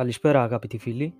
Καλησπέρα αγαπητοί φίλοι.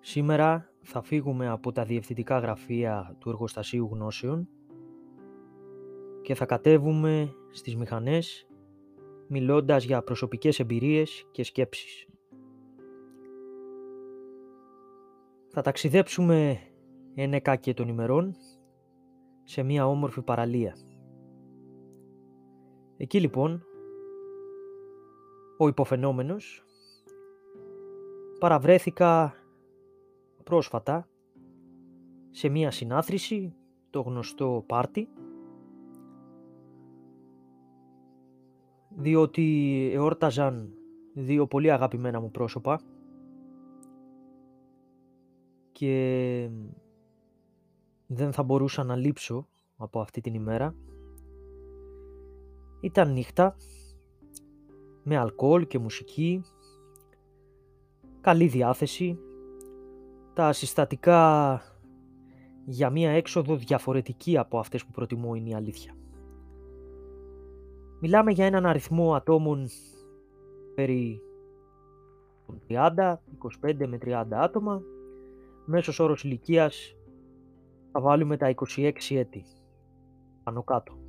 Σήμερα θα φύγουμε από τα διευθυντικά γραφεία του Εργοστασίου Γνώσεων και θα κατέβουμε στις μηχανές μιλώντας για προσωπικές εμπειρίες και σκέψεις. Θα ταξιδέψουμε ένα και των ημερών σε μια όμορφη παραλία. Εκεί λοιπόν ο υποφαινόμενος. Παραβρέθηκα πρόσφατα σε μία συνάθρηση, το γνωστό πάρτι, διότι εόρταζαν δύο πολύ αγαπημένα μου πρόσωπα. Και δεν θα μπορούσα να λείψω από αυτή την ημέρα. Ήταν νύχτα, με αλκοόλ και μουσική, καλή διάθεση, τα συστατικά για μία έξοδο διαφορετική από αυτές που προτιμώ είναι η αλήθεια. Μιλάμε για έναν αριθμό ατόμων περί 30, 25 με 30 άτομα, μέσος όρος ηλικίας θα βάλουμε τα 26 έτη, πάνω κάτω.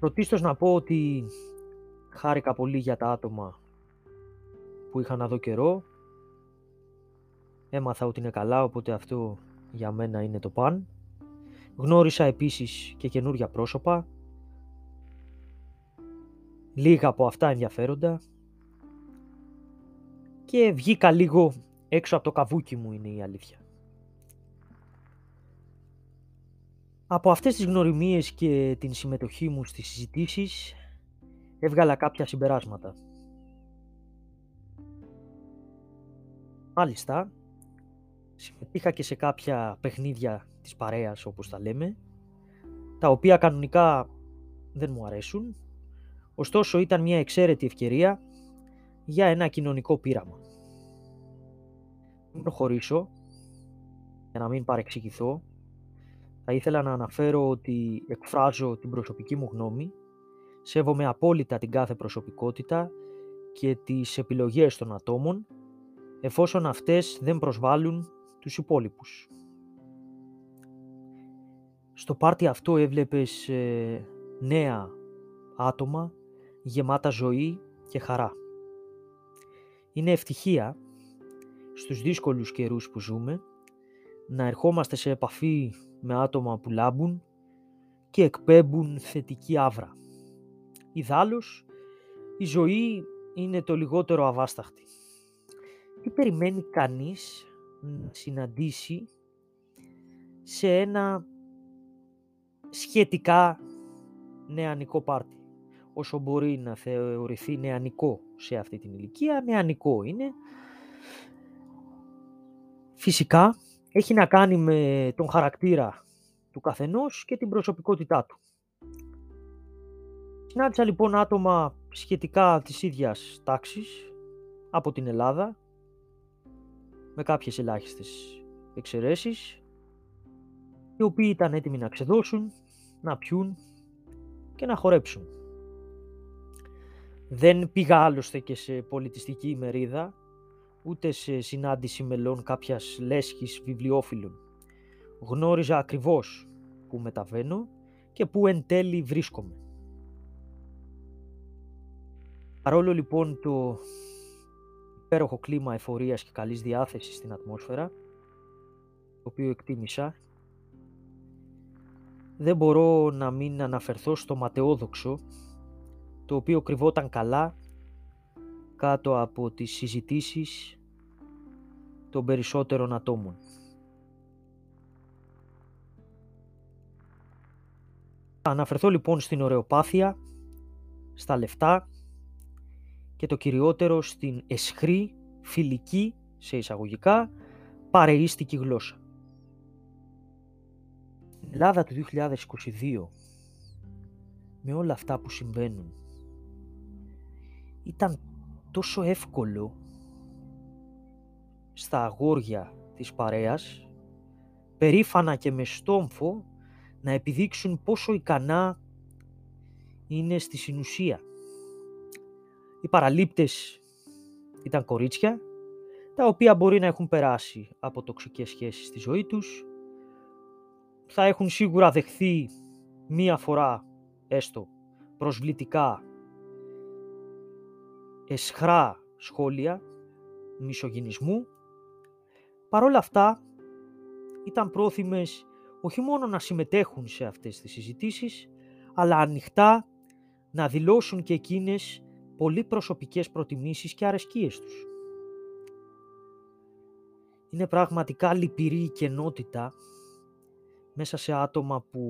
Πρωτίστως να πω ότι χάρηκα πολύ για τα άτομα που είχα να δω καιρό. Έμαθα ότι είναι καλά, οπότε αυτό για μένα είναι το παν. Γνώρισα επίσης και καινούρια πρόσωπα. Λίγα από αυτά ενδιαφέροντα. Και βγήκα λίγο έξω από το καβούκι μου είναι η αλήθεια. Από αυτές τις γνωριμίες και την συμμετοχή μου στις συζητήσεις έβγαλα κάποια συμπεράσματα. Μάλιστα, συμμετείχα και σε κάποια παιχνίδια της παρέας όπως τα λέμε, τα οποία κανονικά δεν μου αρέσουν, ωστόσο ήταν μια εξαίρετη ευκαιρία για ένα κοινωνικό πείραμα. Μην προχωρήσω, για να μην παρεξηγηθώ, θα ήθελα να αναφέρω ότι εκφράζω την προσωπική μου γνώμη, σέβομαι απόλυτα την κάθε προσωπικότητα και τις επιλογές των ατόμων, εφόσον αυτές δεν προσβάλλουν τους υπόλοιπους. Στο πάρτι αυτό έβλεπες ε, νέα άτομα γεμάτα ζωή και χαρά. Είναι ευτυχία στους δύσκολους καιρούς που ζούμε να ερχόμαστε σε επαφή με άτομα που λάμπουν και εκπέμπουν θετική άβρα. Ιδάλλως, η ζωή είναι το λιγότερο αβάσταχτη. Τι περιμένει κανείς να συναντήσει σε ένα σχετικά νεανικό πάρτι; Όσο μπορεί να θεωρηθεί νεανικό σε αυτή την ηλικία, νεανικό είναι. Φυσικά, έχει να κάνει με τον χαρακτήρα του καθενός και την προσωπικότητά του. Συνάντησα λοιπόν άτομα σχετικά της ίδιας τάξης από την Ελλάδα με κάποιες ελάχιστες εξαιρέσεις οι οποίοι ήταν έτοιμοι να ξεδώσουν, να πιούν και να χορέψουν. Δεν πήγα άλλωστε και σε πολιτιστική ημερίδα ούτε σε συνάντηση μελών κάποιας λέσχης βιβλιοφίλων. Γνώριζα ακριβώς που μεταβαίνω και που εν τέλει βρίσκομαι. Παρόλο λοιπόν το υπέροχο κλίμα εφορίας και καλής διάθεσης στην ατμόσφαιρα, το οποίο εκτίμησα, δεν μπορώ να μην αναφερθώ στο ματαιόδοξο, το οποίο κρυβόταν καλά κάτω από τις συζητήσεις των περισσότερων ατόμων. Θα αναφερθώ λοιπόν στην ωρεοπάθεια, στα λεφτά και το κυριότερο στην εσχρή, φιλική, σε εισαγωγικά, παρεΐστικη γλώσσα. Στην Ελλάδα του 2022, με όλα αυτά που συμβαίνουν, ήταν τόσο εύκολο στα αγόρια της παρέας, περήφανα και με στόμφο, να επιδείξουν πόσο ικανά είναι στη συνουσία. Οι παραλήπτες ήταν κορίτσια, τα οποία μπορεί να έχουν περάσει από τοξικές σχέσεις στη ζωή τους, θα έχουν σίγουρα δεχθεί μία φορά έστω προσβλητικά εσχρά σχόλια μισογυνισμού. Παρόλα αυτά ήταν πρόθυμες όχι μόνο να συμμετέχουν σε αυτές τις συζητήσεις, αλλά ανοιχτά να δηλώσουν και εκείνες πολύ προσωπικές προτιμήσεις και αρεσκίες τους. Είναι πραγματικά λυπηρή η κενότητα μέσα σε άτομα που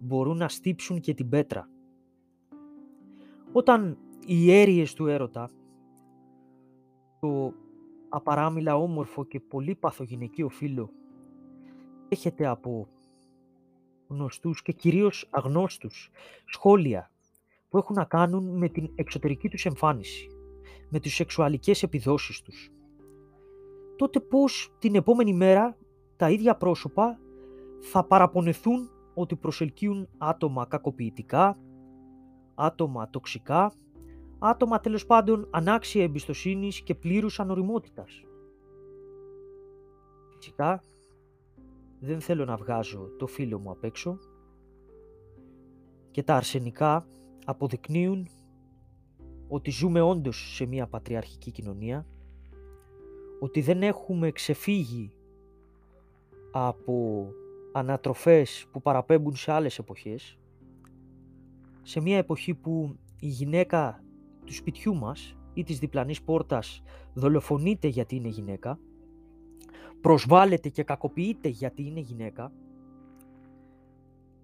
μπορούν να στύψουν και την πέτρα. Όταν οι αίριες του έρωτα, το απαράμιλα όμορφο και πολύ παθογυναικείο φίλο, έχετε από γνωστούς και κυρίως αγνώστους σχόλια που έχουν να κάνουν με την εξωτερική τους εμφάνιση, με τις σεξουαλικές επιδόσεις τους. Τότε πώς την επόμενη μέρα τα ίδια πρόσωπα θα παραπονεθούν ότι προσελκύουν άτομα κακοποιητικά, άτομα τοξικά, άτομα τέλος πάντων ανάξια εμπιστοσύνης και πλήρους ανοριμότητας. Φυσικά δεν θέλω να βγάζω το φίλο μου απ' έξω και τα αρσενικά αποδεικνύουν ότι ζούμε όντως σε μια πατριαρχική κοινωνία, ότι δεν έχουμε ξεφύγει από ανατροφές που παραπέμπουν σε άλλες εποχές, σε μια εποχή που η γυναίκα του σπιτιού μας ή της διπλανής πόρτας δολοφονείται γιατί είναι γυναίκα, προσβάλλεται και κακοποιείται γιατί είναι γυναίκα,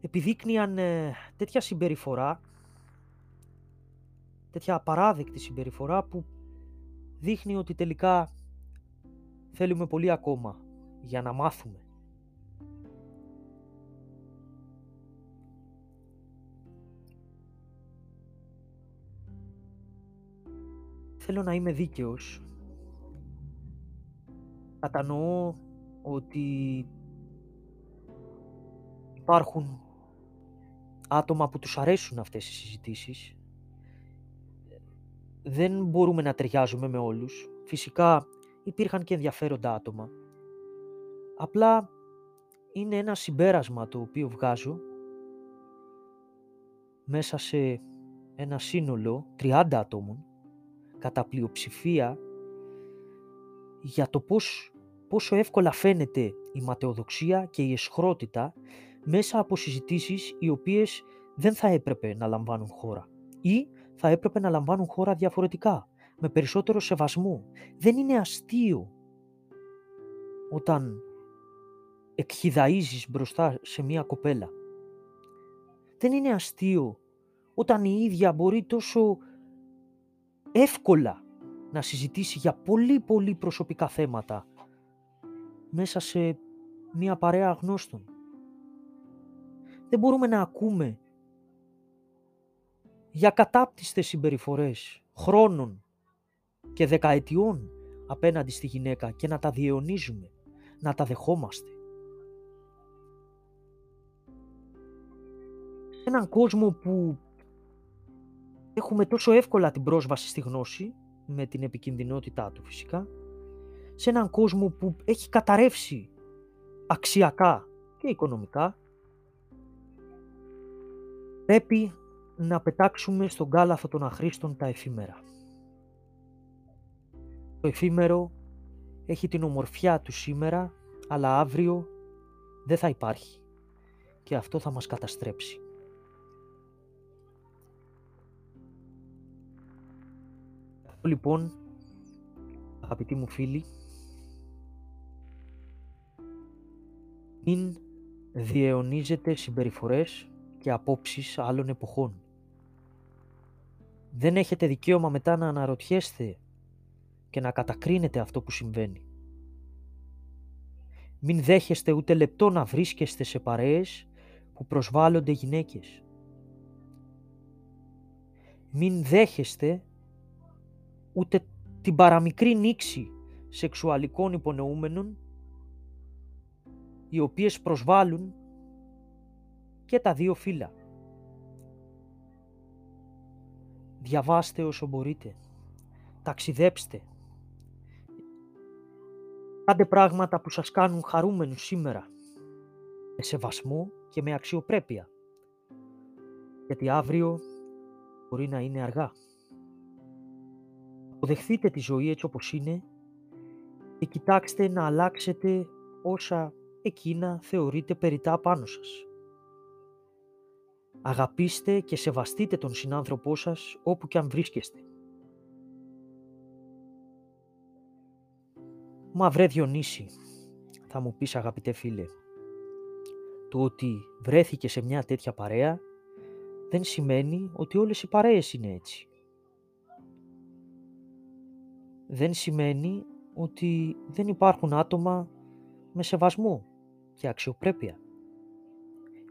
επιδείκνυαν ε, τέτοια συμπεριφορά, τέτοια απαράδεκτη συμπεριφορά που δείχνει ότι τελικά θέλουμε πολύ ακόμα για να μάθουμε. Θέλω να είμαι δίκαιος κατανοώ ότι υπάρχουν άτομα που τους αρέσουν αυτές οι συζητήσεις. Δεν μπορούμε να ταιριάζουμε με όλους. Φυσικά υπήρχαν και ενδιαφέροντα άτομα. Απλά είναι ένα συμπέρασμα το οποίο βγάζω μέσα σε ένα σύνολο 30 ατόμων κατά πλειοψηφία για το πώς, πόσο εύκολα φαίνεται η ματαιοδοξία και η εσχρότητα μέσα από συζητήσεις οι οποίες δεν θα έπρεπε να λαμβάνουν χώρα ή θα έπρεπε να λαμβάνουν χώρα διαφορετικά, με περισσότερο σεβασμό. Δεν είναι αστείο όταν εκχυδαΐζεις μπροστά σε μία κοπέλα. Δεν είναι αστείο όταν η ίδια μπορεί τόσο εύκολα να συζητήσει για πολύ πολύ προσωπικά θέματα μέσα σε μια παρέα γνώστων. Δεν μπορούμε να ακούμε για κατάπτυστες συμπεριφορές χρόνων και δεκαετιών απέναντι στη γυναίκα και να τα διαιωνίζουμε, να τα δεχόμαστε. Σε έναν κόσμο που έχουμε τόσο εύκολα την πρόσβαση στη γνώση, με την επικινδυνότητά του φυσικά, σε έναν κόσμο που έχει καταρρεύσει αξιακά και οικονομικά, πρέπει να πετάξουμε στον κάλαθο των αχρήστων τα εφήμερα. Το εφήμερο έχει την ομορφιά του σήμερα, αλλά αύριο δεν θα υπάρχει και αυτό θα μας καταστρέψει. Λοιπόν, αγαπητοί μου φίλοι, μην διαιωνίζετε συμπεριφορές και απόψεις άλλων εποχών. Δεν έχετε δικαίωμα μετά να αναρωτιέστε και να κατακρίνετε αυτό που συμβαίνει. Μην δέχεστε ούτε λεπτό να βρίσκεστε σε παρέες που προσβάλλονται γυναίκες. Μην δέχεστε ούτε την παραμικρή νήξη σεξουαλικών υπονοούμενων οι οποίες προσβάλλουν και τα δύο φύλλα. Διαβάστε όσο μπορείτε. ταξιδέψτε. Κάντε πράγματα που σας κάνουν χαρούμενους σήμερα, με σεβασμό και με αξιοπρέπεια. Γιατί αύριο μπορεί να είναι αργά. Αποδεχθείτε τη ζωή έτσι όπως είναι και κοιτάξτε να αλλάξετε όσα εκείνα θεωρείτε περιτά πάνω σας. Αγαπήστε και σεβαστείτε τον συνάνθρωπό σας όπου και αν βρίσκεστε. Μα βρε Διονύση, θα μου πεις αγαπητέ φίλε, το ότι βρέθηκε σε μια τέτοια παρέα δεν σημαίνει ότι όλες οι παρέες είναι έτσι. Δεν σημαίνει ότι δεν υπάρχουν άτομα με σεβασμό και αξιοπρέπεια.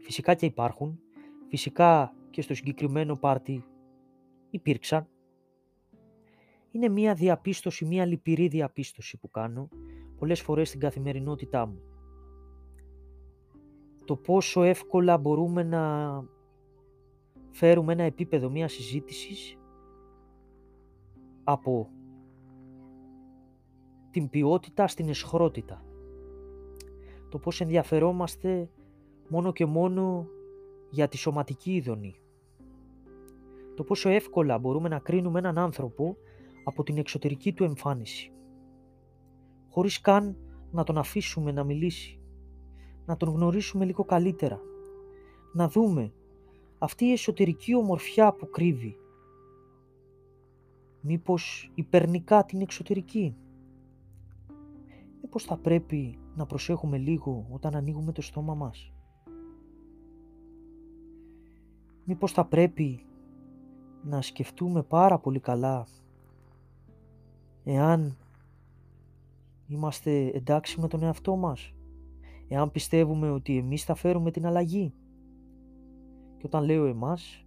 Φυσικά και υπάρχουν, φυσικά και στο συγκεκριμένο πάρτι υπήρξαν. Είναι μία διαπίστωση, μία λυπηρή διαπίστωση που κάνω πολλές φορές στην καθημερινότητά μου. Το πόσο εύκολα μπορούμε να φέρουμε ένα επίπεδο μία συζήτησης από την ποιότητα στην εσχρότητα. Το πώς ενδιαφερόμαστε μόνο και μόνο για τη σωματική ειδονή. Το πόσο εύκολα μπορούμε να κρίνουμε έναν άνθρωπο από την εξωτερική του εμφάνιση. Χωρίς καν να τον αφήσουμε να μιλήσει. Να τον γνωρίσουμε λίγο καλύτερα. Να δούμε αυτή η εσωτερική ομορφιά που κρύβει. Μήπως υπερνικά την εξωτερική. Μήπως θα πρέπει να προσέχουμε λίγο όταν ανοίγουμε το στόμα μας; Μήπως θα πρέπει να σκεφτούμε πάρα πολύ καλά εάν είμαστε εντάξει με τον εαυτό μας, εάν πιστεύουμε ότι εμείς θα φέρουμε την αλλαγή; Και όταν λέω εμάς,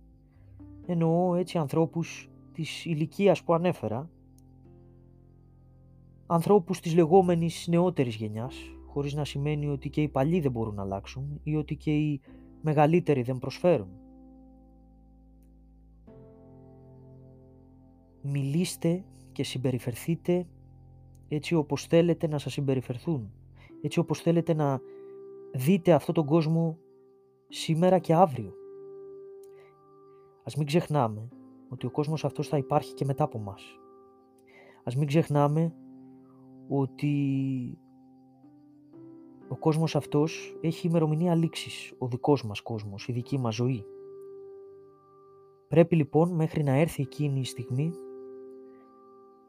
εννοώ έτσι ανθρώπους της ηλικίας που ανέφερα, ανθρώπους της λεγόμενης νεότερης γενιάς, χωρίς να σημαίνει ότι και οι παλιοί δεν μπορούν να αλλάξουν ή ότι και οι μεγαλύτεροι δεν προσφέρουν. Μιλήστε και συμπεριφερθείτε έτσι όπως θέλετε να σας συμπεριφερθούν, έτσι όπως θέλετε να δείτε αυτόν τον κόσμο σήμερα και αύριο. Ας μην ξεχνάμε ότι ο κόσμος αυτός θα υπάρχει και μετά από μας. Ας μην ξεχνάμε ότι ο κόσμος αυτός έχει ημερομηνία λήξης, ο δικός μας κόσμος, η δική μας ζωή. Πρέπει λοιπόν μέχρι να έρθει εκείνη η στιγμή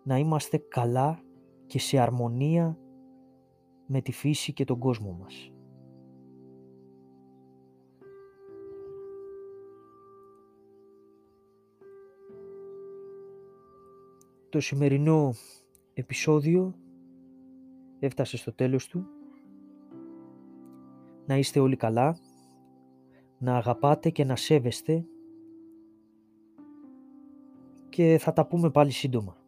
να είμαστε καλά και σε αρμονία με τη φύση και τον κόσμο μας. Το σημερινό επεισόδιο έφτασε στο τέλος του. Να είστε όλοι καλά, να αγαπάτε και να σέβεστε και θα τα πούμε πάλι σύντομα.